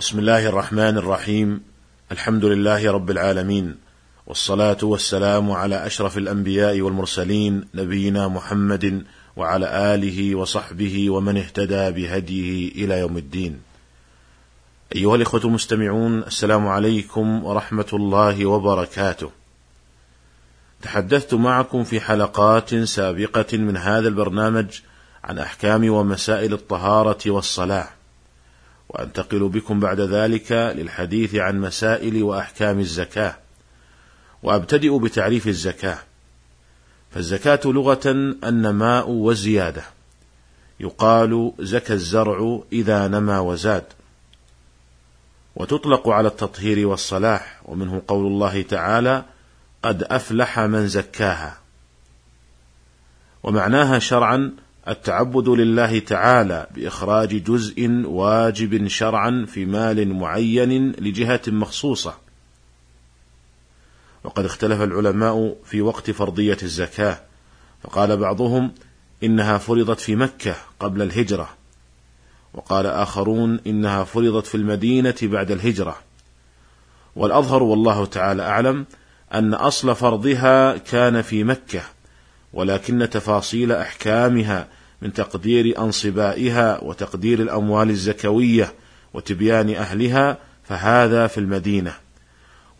بسم الله الرحمن الرحيم الحمد لله رب العالمين والصلاة والسلام على أشرف الأنبياء والمرسلين نبينا محمد وعلى آله وصحبه ومن اهتدى بهديه إلى يوم الدين. أيها الإخوة المستمعون السلام عليكم ورحمة الله وبركاته. تحدثت معكم في حلقات سابقة من هذا البرنامج عن أحكام ومسائل الطهارة والصلاة. وأنتقل بكم بعد ذلك للحديث عن مسائل وأحكام الزكاة. وأبتدئ بتعريف الزكاة. فالزكاة لغة النماء والزيادة يقال زكى الزرع إذا نما وزاد وتطلق على التطهير والصلاح ومنه قول الله تعالى قد أفلح من زكاها ومعناها شرعا التعبد لله تعالى بإخراج جزء واجب شرعا في مال معين لجهة مخصوصة. وقد اختلف العلماء في وقت فرضية الزكاة فقال بعضهم إنها فرضت في مكة قبل الهجرة وقال آخرون إنها فرضت في المدينة بعد الهجرة. والأظهر والله تعالى أعلم أن أصل فرضها كان في مكة. ولكن تفاصيل أحكامها من تقدير أنصبائها وتقدير الأموال الزكوية وتبيان أهلها فهذا في المدينة.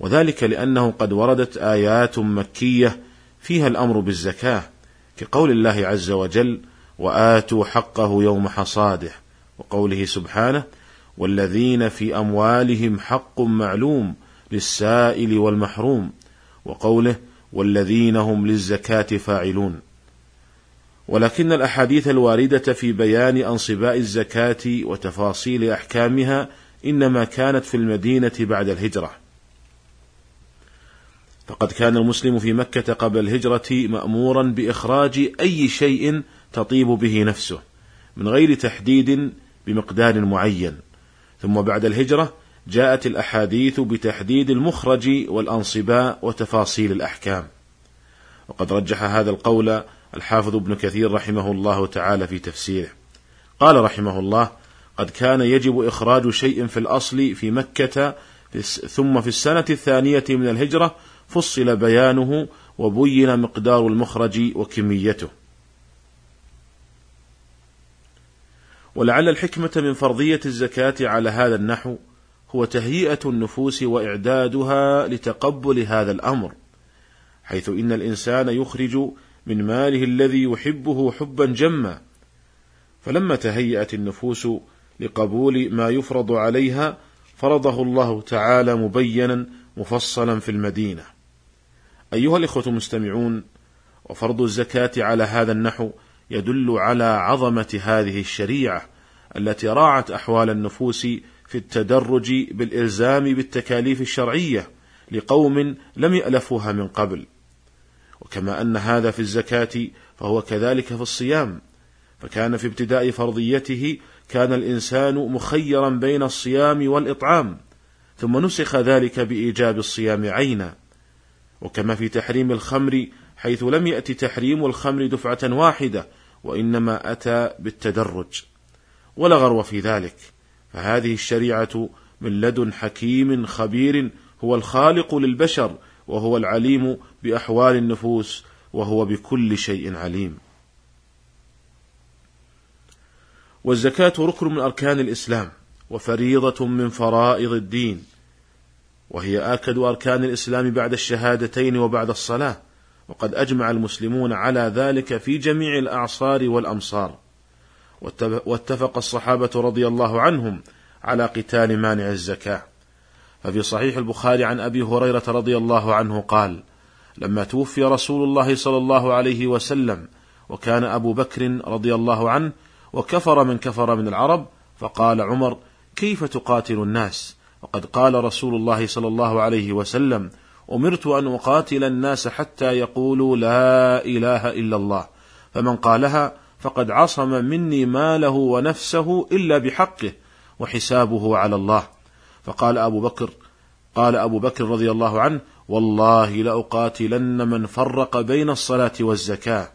وذلك لأنه قد وردت آيات مكية فيها الأمر بالزكاة كقول الله عز وجل وآتوا حقه يوم حصاده وقوله سبحانه والذين في أموالهم حق معلوم للسائل والمحروم وقوله والذين هم للزكاة فاعلون. ولكن الأحاديث الواردة في بيان أنصباء الزكاة وتفاصيل أحكامها إنما كانت في المدينة بعد الهجرة. فقد كان المسلم في مكة قبل الهجرة مأمورا بإخراج أي شيء تطيب به نفسه من غير تحديد بمقدار معين. ثم بعد الهجرة جاءت الأحاديث بتحديد المخرج والأنصباء وتفاصيل الأحكام. وقد رجح هذا القول الحافظ ابن كثير رحمه الله تعالى في تفسيره. قال رحمه الله قد كان يجب إخراج شيء في الأصل في مكة ثم في السنة الثانية من الهجرة فصل بيانه وبين مقدار المخرج وكميته. ولعل الحكمة من فرضية الزكاة على هذا النحو هو تهيئة النفوس وإعدادها لتقبل هذا الأمر، حيث إن الإنسان يخرج من ماله الذي يحبه حبا جما، فلما تهيأت النفوس لقبول ما يفرض عليها فرضه الله تعالى مبينا مفصلا في المدينة. أيها الإخوة المستمعون وفرض الزكاة على هذا النحو يدل على عظمة هذه الشريعة التي راعت أحوال النفوس في التدرج بالإلزام بالتكاليف الشرعية لقوم لم يألفوها من قبل. وكما أن هذا في الزكاة فهو كذلك في الصيام فكان في ابتداء فرضيته كان الإنسان مخيرا بين الصيام والإطعام ثم نسخ ذلك بإيجاب الصيام عينا. وكما في تحريم الخمر حيث لم يأتي تحريم الخمر دفعة واحدة وإنما أتى بالتدرج. ولا غرو في ذلك. فهذه الشريعة من لدن حكيم خبير هو الخالق للبشر وهو العليم بأحوال النفوس وهو بكل شيء عليم. والزكاة ركن من أركان الإسلام وفريضة من فرائض الدين وهي آكد أركان الإسلام بعد الشهادتين وبعد الصلاة وقد أجمع المسلمون على ذلك في جميع الأعصار والأمصار. واتفق الصحابة رضي الله عنهم على قتال مانع الزكاة. ففي صحيح البخاري عن أبي هريرة رضي الله عنه قال لما توفي رسول الله صلى الله عليه وسلم وكان أبو بكر رضي الله عنه وكفر من كفر من العرب فقال عمر كيف تقاتل الناس؟ وقد قال رسول الله صلى الله عليه وسلم أمرت أن أقاتل الناس حتى يقولوا لا إله إلا الله فمن قالها فقد عصم مني ماله ونفسه إلا بحقه وحسابه على الله. فقال أبو بكر قال أبو بكر رضي الله عنه والله لأقاتلن من فرق بين الصلاة والزكاة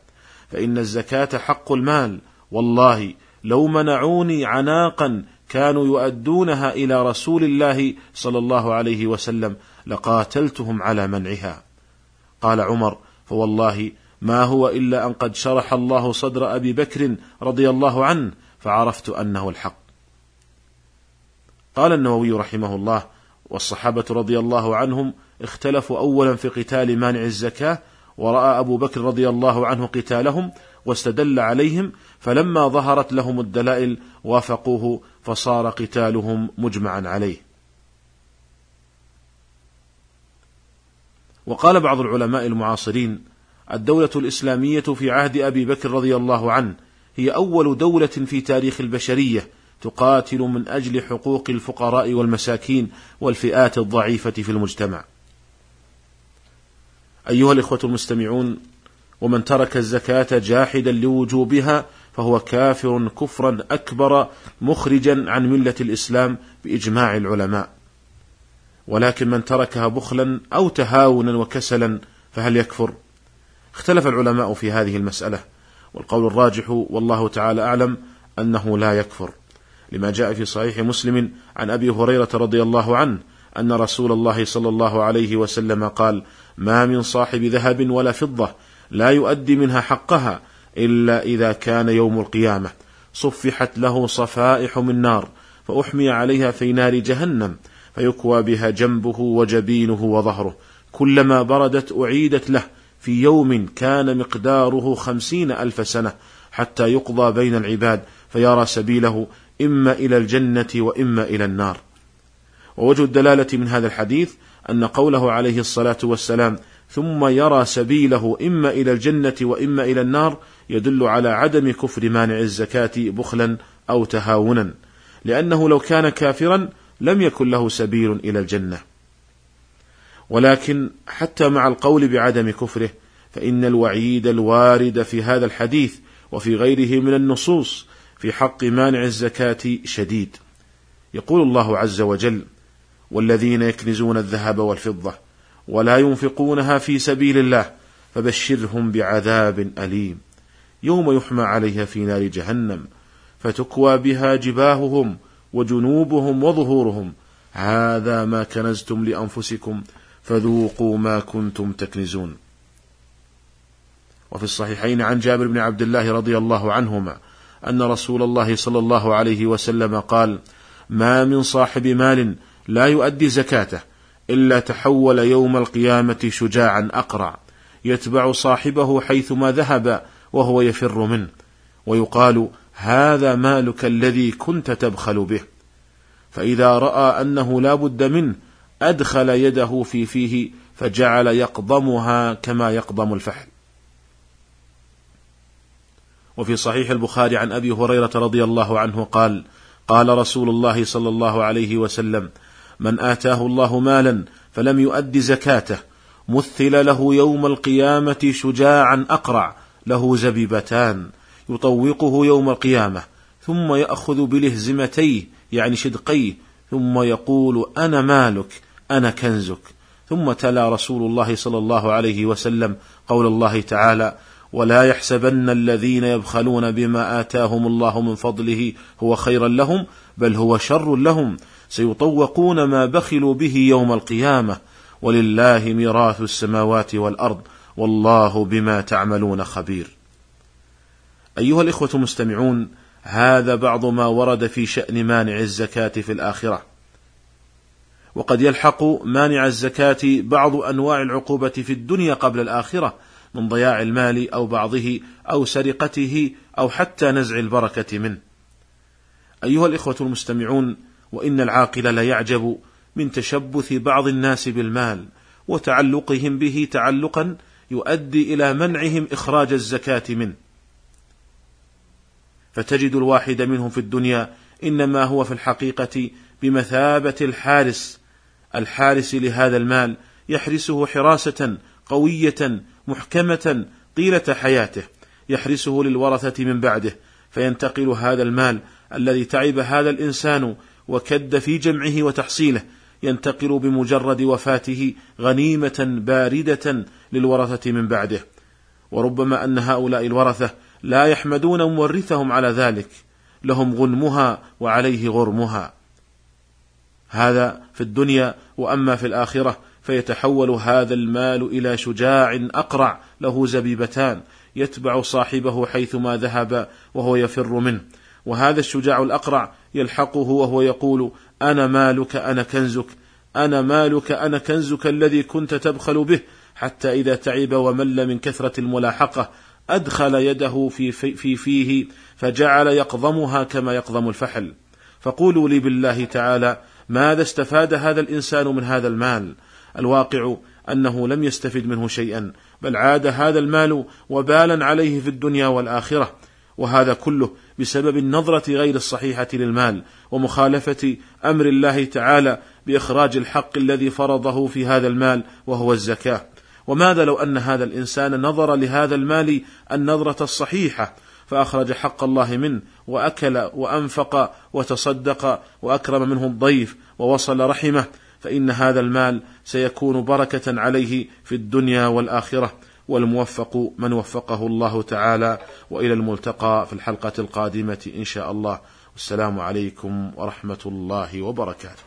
فإن الزكاة حق المال والله لو منعوني عناقا كانوا يؤدونها إلى رسول الله صلى الله عليه وسلم لقاتلتهم على منعها. قال عمر فوالله ما هو إلا أن قد شرح الله صدر أبي بكر رضي الله عنه فعرفت أنه الحق. قال النووي رحمه الله والصحابة رضي الله عنهم اختلفوا اولا في قتال مانع الزكاة ورأى أبو بكر رضي الله عنه قتالهم واستدل عليهم فلما ظهرت لهم الدلائل وافقوه فصار قتالهم مجمعا عليه. وقال بعض العلماء المعاصرين الدولة الإسلامية في عهد أبي بكر رضي الله عنه هي أول دولة في تاريخ البشرية تقاتل من أجل حقوق الفقراء والمساكين والفئات الضعيفة في المجتمع. أيها الإخوة المستمعون، ومن ترك الزكاة جاحدا لوجوبها فهو كافر كفرا أكبر مخرجا عن ملة الإسلام بإجماع العلماء. ولكن من تركها بخلا أو تهاونا وكسلا فهل يكفر؟ اختلف العلماء في هذه المسألة، والقول الراجح والله تعالى أعلم أنه لا يكفر، لما جاء في صحيح مسلم عن أبي هريرة رضي الله عنه أن رسول الله صلى الله عليه وسلم قال: ما من صاحب ذهب ولا فضة لا يؤدي منها حقها إلا إذا كان يوم القيامة صفحت له صفائح من نار فأحمي عليها في نار جهنم فيكوى بها جنبه وجبينه وظهره كلما بردت أعيدت له في يوم كان مقداره خمسين ألف سنة حتى يقضى بين العباد فيرى سبيله إما إلى الجنة وإما إلى النار. ووجه الدلالة من هذا الحديث أن قوله عليه الصلاة والسلام ثم يرى سبيله إما إلى الجنة وإما إلى النار يدل على عدم كفر مانع الزكاة بخلا أو تهاونا لأنه لو كان كافرا لم يكن له سبيل إلى الجنة. ولكن حتى مع القول بعدم كفره فإن الوعيد الوارد في هذا الحديث وفي غيره من النصوص في حق مانع الزكاة شديد. يقول الله عز وجل والذين يكنزون الذهب والفضة ولا ينفقونها في سبيل الله فبشرهم بعذاب أليم. يوم يحمى عليها في نار جهنم فتكوى بها جباههم وجنوبهم وظهورهم. هذا ما كنزتم لأنفسكم فذوقوا ما كنتم تكنزون. وفي الصحيحين عن جابر بن عبد الله رضي الله عنهما أن رسول الله صلى الله عليه وسلم قال ما من صاحب مال لا يؤدي زكاته إلا تحول يوم القيامة شجاعا أقرع يتبع صاحبه حيثما ذهب وهو يفر منه ويقال هذا مالك الذي كنت تبخل به فإذا رأى أنه لا بد منه أدخل يده في فيه فجعل يقضمها كما يقضم الفحل. وفي صحيح البخاري عن أبي هريرة رضي الله عنه قال قال رسول الله صلى الله عليه وسلم من آتاه الله مالا فلم يؤد زكاته مثل له يوم القيامة شجاعا أقرع له زبيبتان يطوقه يوم القيامة ثم يأخذ بلهزمتيه يعني شدقيه ثم يقول أنا مالك أنا كنزك. ثم تلا رسول الله صلى الله عليه وسلم قول الله تعالى ولا يحسبن الذين يبخلون بما آتاهم الله من فضله هو خيرا لهم بل هو شر لهم. سيطوقون ما بخلوا به يوم القيامة. ولله ميراث السماوات والأرض والله بما تعملون خبير. أيها الإخوة المستمعون هذا بعض ما ورد في شأن مانع الزكاة في الآخرة. وقد يلحق مانع الزكاة بعض أنواع العقوبة في الدنيا قبل الآخرة من ضياع المال أو بعضه أو سرقته أو حتى نزع البركة منه. أيها الإخوة المستمعون وإن العاقل ليعجب من تشبث بعض الناس بالمال وتعلقهم به تعلقا يؤدي إلى منعهم إخراج الزكاة منه. فتجد الواحد منهم في الدنيا إنما هو في الحقيقة بمثابة الحارس الحارس لهذا المال يحرسه حراسة قوية محكمة طيلة حياته يحرسه للورثة من بعده فينتقل هذا المال الذي تعب هذا الإنسان وكد في جمعه وتحصيله ينتقل بمجرد وفاته غنيمة باردة للورثة من بعده. وربما أن هؤلاء الورثة لا يحمدون مورثهم على ذلك. لهم غنمها وعليه غرمها. هذا في الدنيا وأما في الآخرة فيتحول هذا المال إلى شجاع أقرع له زبيبتان يتبع صاحبه حيثما ذهب وهو يفر منه. وهذا الشجاع الأقرع يلحقه وهو يقول أنا مالك أنا كنزك أنا مالك أنا كنزك الذي كنت تبخل به حتى إذا تعب ومل من كثرة الملاحقة أدخل يده في, في, في فيه فجعل يقضمها كما يقضم الفحل. فقولوا لي بالله تعالى ماذا استفاد هذا الإنسان من هذا المال؟ الواقع أنه لم يستفد منه شيئا بل عاد هذا المال وبالا عليه في الدنيا والآخرة. وهذا كله بسبب النظرة غير الصحيحة للمال ومخالفة أمر الله تعالى بإخراج الحق الذي فرضه في هذا المال وهو الزكاة. وماذا لو أن هذا الإنسان نظر لهذا المال النظرة الصحيحة؟ فأخرج حق الله منه وأكل وأنفق وتصدق وأكرم منه الضيف ووصل رحمه فإن هذا المال سيكون بركة عليه في الدنيا والآخرة. والموفق من وفقه الله تعالى وإلى الملتقى في الحلقة القادمة إن شاء الله. والسلام عليكم ورحمة الله وبركاته.